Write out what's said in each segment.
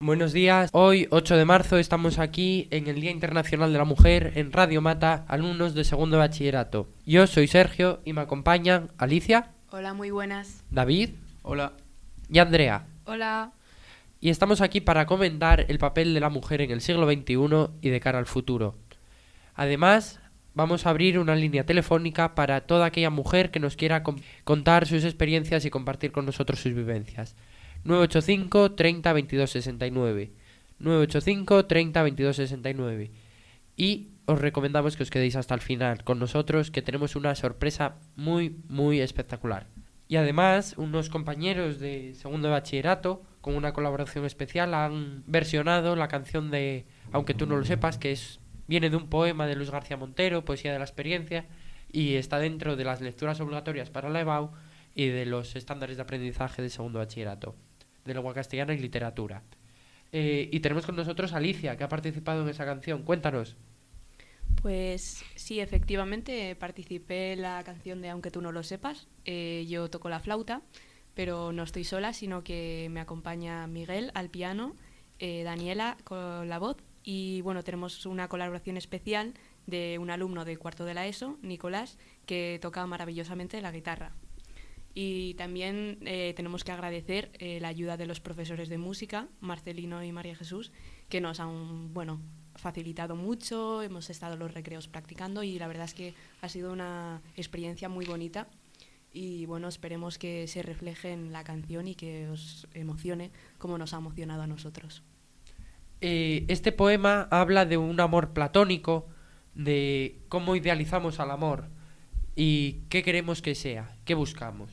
Buenos días, hoy 8 de marzo estamos aquí en el Día Internacional de la Mujer en Radio Mata, alumnos de segundo de bachillerato. Yo soy Sergio y me acompañan Alicia, Hola, muy buenas. David Hola. y Andrea. Hola. Y estamos aquí para comentar el papel de la mujer en el siglo XXI y de cara al futuro. Además, vamos a abrir una línea telefónica para toda aquella mujer que nos quiera contar sus experiencias y compartir con nosotros sus vivencias. 985 30 22 69. 985 30 22 69. Y os recomendamos que os quedéis hasta el final con nosotros, que tenemos una sorpresa muy, muy espectacular. Y además, unos compañeros de segundo bachillerato, con una colaboración especial, han versionado la canción de Aunque tú no lo sepas, que es viene de un poema de Luis García Montero, Poesía de la Experiencia, y está dentro de las lecturas obligatorias para la EBAU y de los estándares de aprendizaje de segundo bachillerato, de lengua castellana y literatura. Eh, y tenemos con nosotros a Alicia, que ha participado en esa canción. Cuéntanos. Pues sí, efectivamente participé en la canción de Aunque tú no lo sepas. Eh, yo toco la flauta, pero no estoy sola, sino que me acompaña Miguel al piano, eh, Daniela con la voz y bueno, tenemos una colaboración especial de un alumno de cuarto de la ESO, Nicolás, que toca maravillosamente la guitarra. Y también eh, tenemos que agradecer eh, la ayuda de los profesores de música, Marcelino y María Jesús, que nos han, bueno, facilitado mucho, hemos estado los recreos practicando y la verdad es que ha sido una experiencia muy bonita y bueno, esperemos que se refleje en la canción y que os emocione como nos ha emocionado a nosotros. Eh, este poema habla de un amor platónico, de cómo idealizamos al amor y qué queremos que sea, qué buscamos.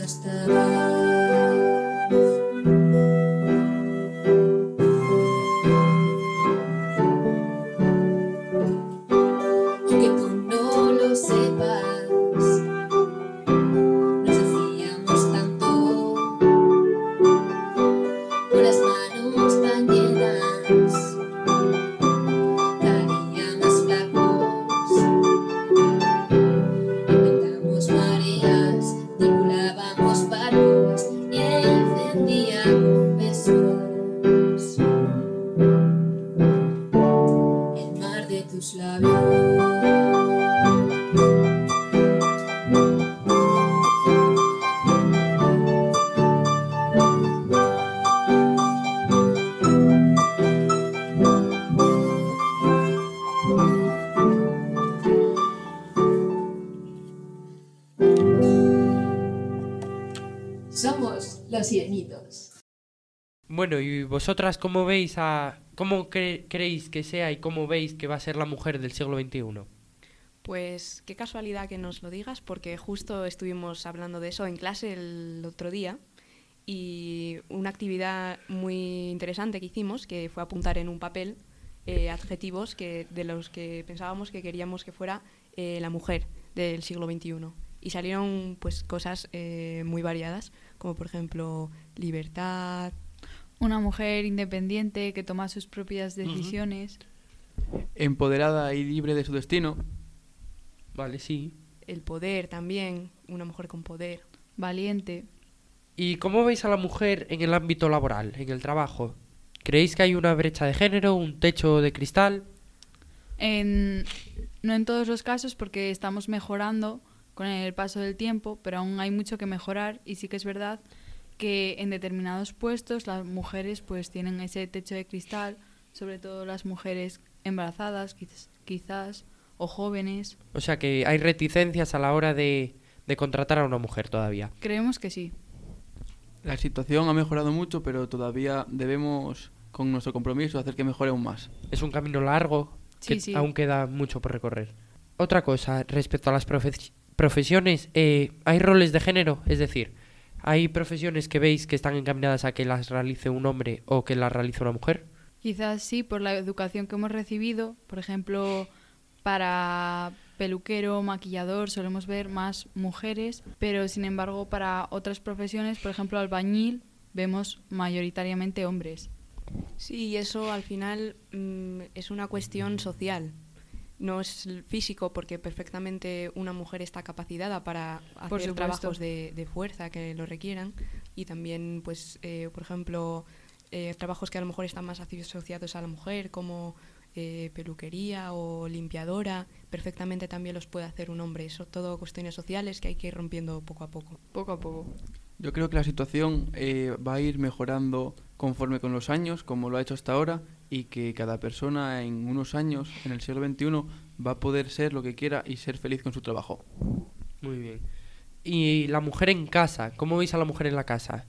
Nunca Somos los sirenitos. Bueno, ¿y vosotras cómo veis a... cómo cre- creéis que sea y cómo veis que va a ser la mujer del siglo XXI? Pues qué casualidad que nos lo digas, porque justo estuvimos hablando de eso en clase el otro día y una actividad muy interesante que hicimos, que fue apuntar en un papel eh, adjetivos que, de los que pensábamos que queríamos que fuera eh, la mujer del siglo XXI. Y salieron pues cosas eh, muy variadas, como por ejemplo libertad, Una mujer independiente que toma sus propias decisiones. Empoderada y libre de su destino. Vale, sí. el poder también, una mujer con poder. Valiente. ¿Y cómo veis a la mujer en el ámbito laboral, en el trabajo? ¿Creéis que hay una brecha de género, un techo de cristal? En- no en todos los casos porque estamos mejorando con el paso del tiempo, pero aún hay mucho que mejorar y sí que es verdad que en determinados puestos las mujeres pues tienen ese techo de cristal, sobre todo las mujeres embarazadas quiz- quizás o jóvenes. O sea que hay reticencias a la hora de, de contratar a una mujer todavía. Creemos que sí. La situación ha mejorado mucho, pero todavía debemos, con nuestro compromiso, hacer que mejore aún más. Es un camino largo que sí. aún queda mucho por recorrer. Otra cosa, respecto a las profe- profesiones, eh, ¿hay roles de género? Es decir, ¿hay profesiones que veis que están encaminadas a que las realice un hombre o que las realice una mujer? Quizás sí, por la educación que hemos recibido, por ejemplo, para peluquero, maquillador, solemos ver más mujeres, pero sin embargo para otras profesiones, por ejemplo, albañil, vemos mayoritariamente hombres. Sí, y eso al final mm, es una cuestión social. No es físico, porque perfectamente una mujer está capacitada para Por hacer supuesto. trabajos de, de fuerza que lo requieran. Y también, pues, eh, por ejemplo, eh, trabajos que a lo mejor están más aso- asociados a la mujer, como eh, peluquería o limpiadora, perfectamente también los puede hacer un hombre. Eso todo cuestiones sociales que hay que ir rompiendo poco a poco. Poco a poco. Yo creo que la situación eh, va a ir mejorando conforme con los años, como lo ha hecho hasta ahora, y que cada persona en unos años, en el siglo XXI, va a poder ser lo que quiera y ser feliz con su trabajo. Muy bien. ¿Y la mujer en casa? ¿Cómo veis a la mujer en la casa?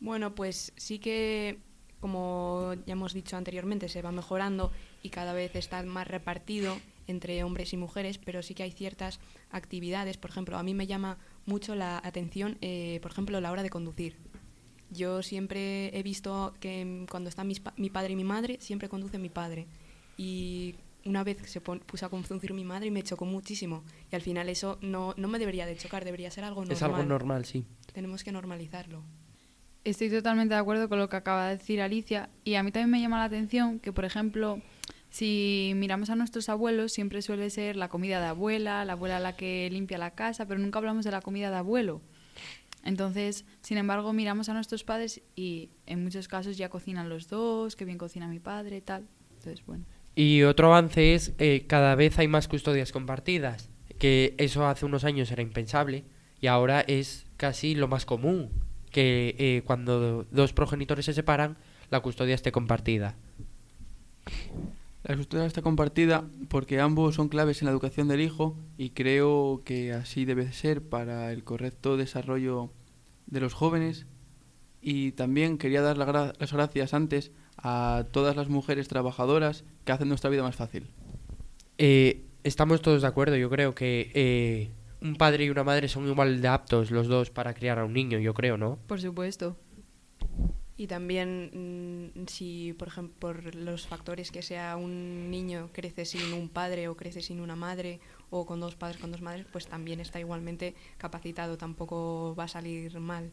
Bueno, pues sí que, como ya hemos dicho anteriormente, se va mejorando y cada vez está más repartido entre hombres y mujeres, pero sí que hay ciertas actividades. Por ejemplo, a mí me llama mucho la atención, eh, por ejemplo, la hora de conducir. Yo siempre he visto que mm, cuando están mis pa- mi padre y mi madre, siempre conduce mi padre. Y una vez se puso a conducir mi madre y me chocó muchísimo. Y al final eso no, no me debería de chocar, debería ser algo normal. Es algo normal, sí. Tenemos que normalizarlo. Estoy totalmente de acuerdo con lo que acaba de decir Alicia y a mí también me llama la atención que, por ejemplo, si miramos a nuestros abuelos, siempre suele ser la comida de abuela, la abuela la que limpia la casa, pero nunca hablamos de la comida de abuelo. Entonces, sin embargo, miramos a nuestros padres y en muchos casos ya cocinan los dos, que bien cocina mi padre, tal. Entonces, bueno. Y otro avance es eh, cada vez hay más custodias compartidas, que eso hace unos años era impensable y ahora es casi lo más común, que eh, cuando dos progenitores se separan, la custodia esté compartida. La custodia está compartida porque ambos son claves en la educación del hijo y creo que así debe ser para el correcto desarrollo de los jóvenes. Y también quería dar las gracias antes a todas las mujeres trabajadoras que hacen nuestra vida más fácil. Eh, estamos todos de acuerdo, yo creo que eh, un padre y una madre son igual de aptos los dos para criar a un niño, yo creo, ¿no? Por supuesto. Y también mm, si, por ejemplo, por los factores que sea un niño crece sin un padre o crece sin una madre o con dos padres, con dos madres, pues también está igualmente capacitado, tampoco va a salir mal.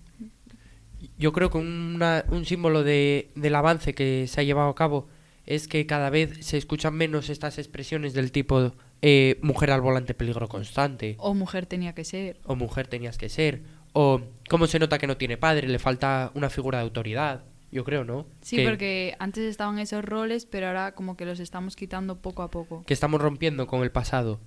Yo creo que una- un símbolo de, del avance que se ha llevado a cabo es que cada vez se escuchan menos estas expresiones del tipo eh, mujer al volante peligro constante O mujer tenía que ser. o mujer tenías que ser o cómo se nota que no tiene padre, le falta una figura de autoridad, yo creo, ¿no? Sí, que, porque antes estaban esos roles, pero ahora como que los estamos quitando poco a poco. que estamos rompiendo con el pasado.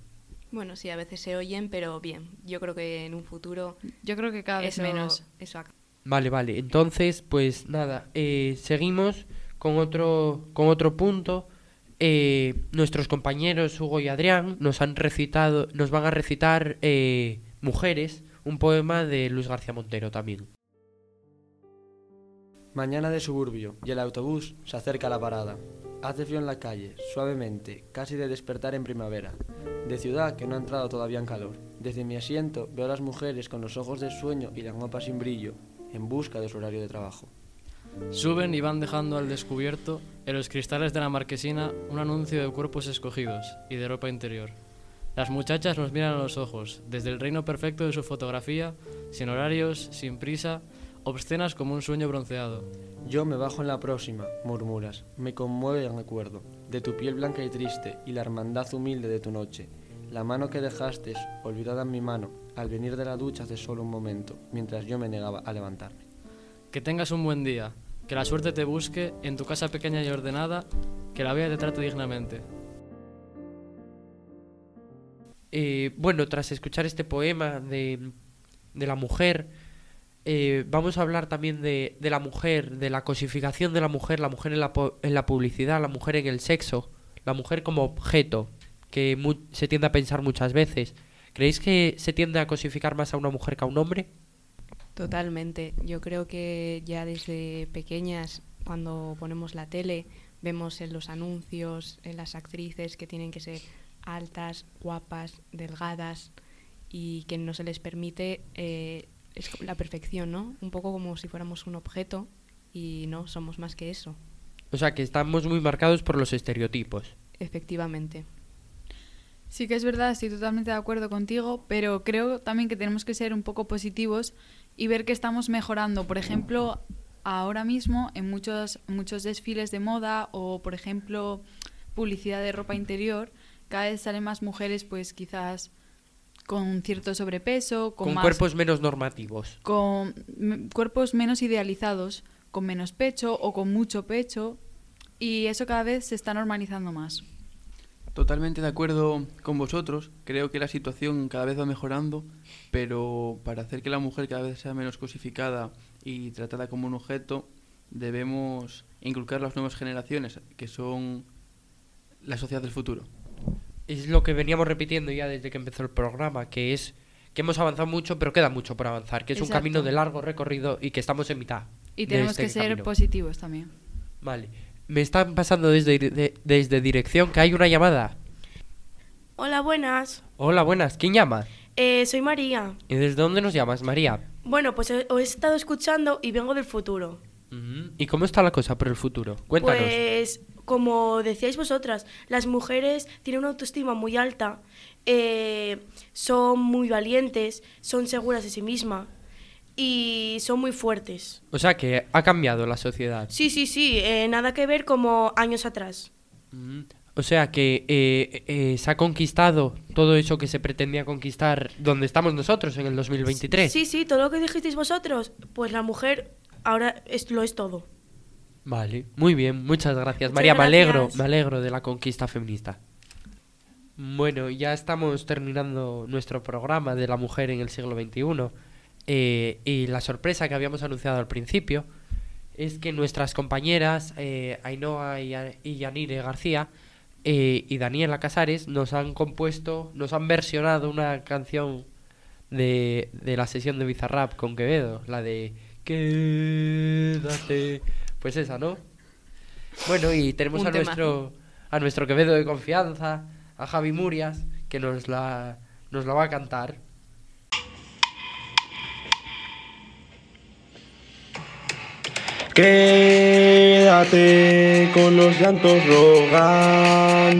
Bueno, sí, a veces se oyen, pero bien. Yo creo que en un futuro Yo creo que cada vez eso, menos. eso ac- Vale, vale. Entonces, pues nada, eh, seguimos con otro, con otro punto. Eh, nuestros compañeros Hugo y Adrián nos han recitado, nos van a recitar eh, Mujeres, un poema de Luis García Montero también. Mañana de suburbio y el autobús se acerca a la parada. Hace frío en la calle, suavemente, casi de despertar en primavera. De ciudad que no ha entrado todavía en calor. Desde mi asiento veo a las mujeres con los ojos de sueño y la ropa sin brillo, en busca de su horario de trabajo. Suben y van dejando al descubierto en los cristales de la marquesina un anuncio de cuerpos escogidos y de ropa interior. Las muchachas nos miran a los ojos, desde el reino perfecto de su fotografía, sin horarios, sin prisa, obscenas como un sueño bronceado. Yo me bajo en la próxima, murmuras. Me conmueve el recuerdo de tu piel blanca y triste y la hermandad humilde de tu noche. La mano que dejaste, olvidada en mi mano, al venir de la ducha hace solo un momento, mientras yo me negaba a levantarme. Que tengas un buen día, que la suerte te busque en tu casa pequeña y ordenada, que la vida te trate dignamente. Eh, bueno, tras escuchar este poema de, la mujer, eh, vamos a hablar también de, la mujer, de la cosificación de la mujer, la mujer en la, en la publicidad, la mujer en el sexo, la mujer como objeto, que se tiende a pensar muchas veces. ¿Creéis que se tiende a cosificar más a una mujer que a un hombre? Totalmente. Yo creo que ya desde pequeñas, cuando ponemos la tele, vemos en los anuncios, en las actrices que tienen que ser altas, guapas, delgadas y que no se les permite eh, es la perfección, ¿no? Un poco como si fuéramos un objeto y no, somos más que eso, O sea, que estamos muy marcados por los estereotipos. efectivamente. Sí que es verdad, estoy totalmente de acuerdo contigo, pero creo también que tenemos que ser un poco positivos y ver que estamos mejorando. Por ejemplo, ahora mismo en muchos, muchos desfiles de moda o, por ejemplo, publicidad de ropa interior, cada vez salen más mujeres, pues quizás con cierto sobrepeso, con, Con, más- cuerpos menos normativos. con cuerpos menos idealizados, con menos pecho o con mucho pecho, y eso cada vez se está normalizando más. Totalmente de acuerdo con vosotros. Creo que la situación cada vez va mejorando, pero para hacer que la mujer cada vez sea menos cosificada y tratada como un objeto, debemos inculcar a las nuevas generaciones, que son la sociedad del futuro. Es lo que veníamos repitiendo ya desde que empezó el programa, que es que hemos avanzado mucho, pero queda mucho por avanzar, que es un camino de largo recorrido y que estamos en mitad. Y tenemos este que ser camino. positivos también. Vale. Me están pasando desde, de- desde dirección que hay una llamada. Hola, buenas. Hola, buenas. ¿Quién llama? Eh, soy María. ¿Y desde dónde nos llamas, María? Bueno, pues he- os he estado escuchando y vengo del futuro. ¿Y cómo está la cosa por el futuro? Cuéntanos. Pues, como decíais vosotras, las mujeres tienen una autoestima muy alta, eh, son muy valientes, son seguras de sí mismas y son muy fuertes. O sea que ha cambiado la sociedad. Sí, sí, sí, eh, nada que ver como años atrás. Mm. O sea que eh, eh, se ha conquistado todo eso que se pretendía conquistar donde estamos nosotros en el 2023. Sí, sí, todo lo que dijisteis vosotros, pues la mujer ahora es, lo es todo. Vale, muy bien, muchas gracias. Muchas María, me alegro, me alegro de la conquista feminista. Bueno, ya estamos terminando nuestro programa de la mujer en el siglo XXI. eh, y la sorpresa que habíamos anunciado al principio es que nuestras compañeras eh, Ainhoa y, y Yanire García eh, y Daniela Casares nos han compuesto, nos han versionado una canción de, de la sesión de Bizarrap con Quevedo, la de Quédate. Pues esa, ¿no? Bueno, y tenemos Un a temazo. nuestro a nuestro Quevedo de confianza, a Javi Murias, que nos la nos la va a cantar. Quédate con los llantos rogándome.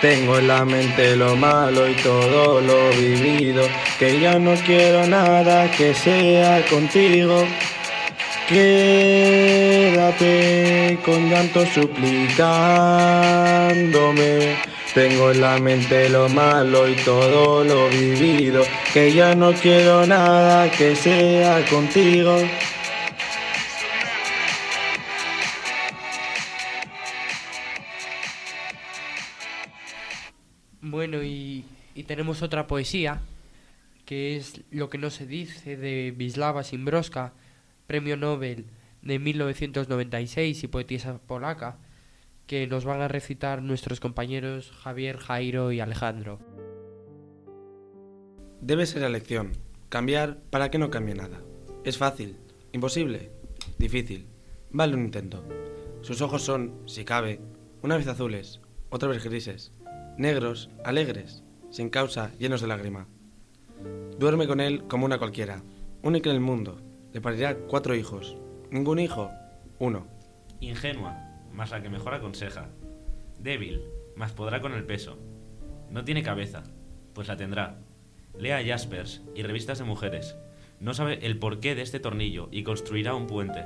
Tengo en la mente lo malo y todo lo vivido. Que ya no quiero nada que sea contigo. Quédate con llanto suplicándome. Tengo en la mente lo malo y todo lo vivido. Que ya no quiero nada que sea contigo. Bueno, y, y tenemos otra poesía, que es Lo que no se dice, de Wisława Szymborska, premio Nobel de 1996 y poetisa polaca, que nos van a recitar nuestros compañeros Javier, Jairo y Alejandro. Debe ser elección. Cambiar para que no cambie nada. Es fácil. Imposible. Difícil. Vale un intento. Sus ojos son, si cabe, una vez azules, otra vez grises, negros, alegres, sin causa, llenos de lágrima. Duerme con él como una cualquiera, única en el mundo. Le parirá cuatro hijos. Ningún hijo, uno. Ingenua, más la que mejor aconseja. Débil, más podrá con el peso. No tiene cabeza. Pues la tendrá. Lea Jaspers y revistas de mujeres. No sabe el porqué de este tornillo y construirá un puente.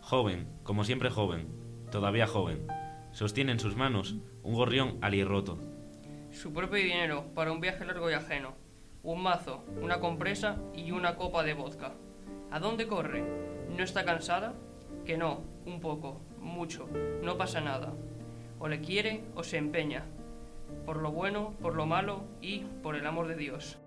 Joven, como siempre joven, todavía joven. Sostiene en sus manos un gorrión alirroto. Su propio dinero para un viaje largo y ajeno. Un mazo, una compresa y una copa de vodka. ¿A dónde corre? ¿No está cansada? Que no, un poco, mucho, no pasa nada. O le quiere o se empeña. Por lo bueno, por lo malo y por el amor de Dios.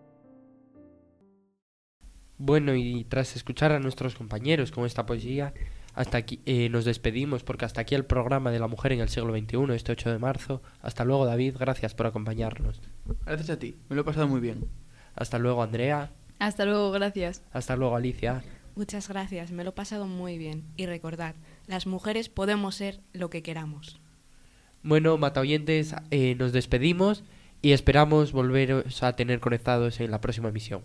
Bueno, y tras escuchar a nuestros compañeros con esta poesía, hasta aquí eh, nos despedimos porque hasta aquí el programa de la mujer en el siglo XXI, este 8 de marzo. Hasta luego, David, gracias por acompañarnos. Gracias a ti, me lo he pasado muy bien. Hasta luego, Andrea. Hasta luego, gracias. Hasta luego, Alicia. Muchas gracias, me lo he pasado muy bien. Y recordad, las mujeres podemos ser lo que queramos. Bueno, mata oyentes, eh, nos despedimos y esperamos volveros a tener conectados en la próxima emisión.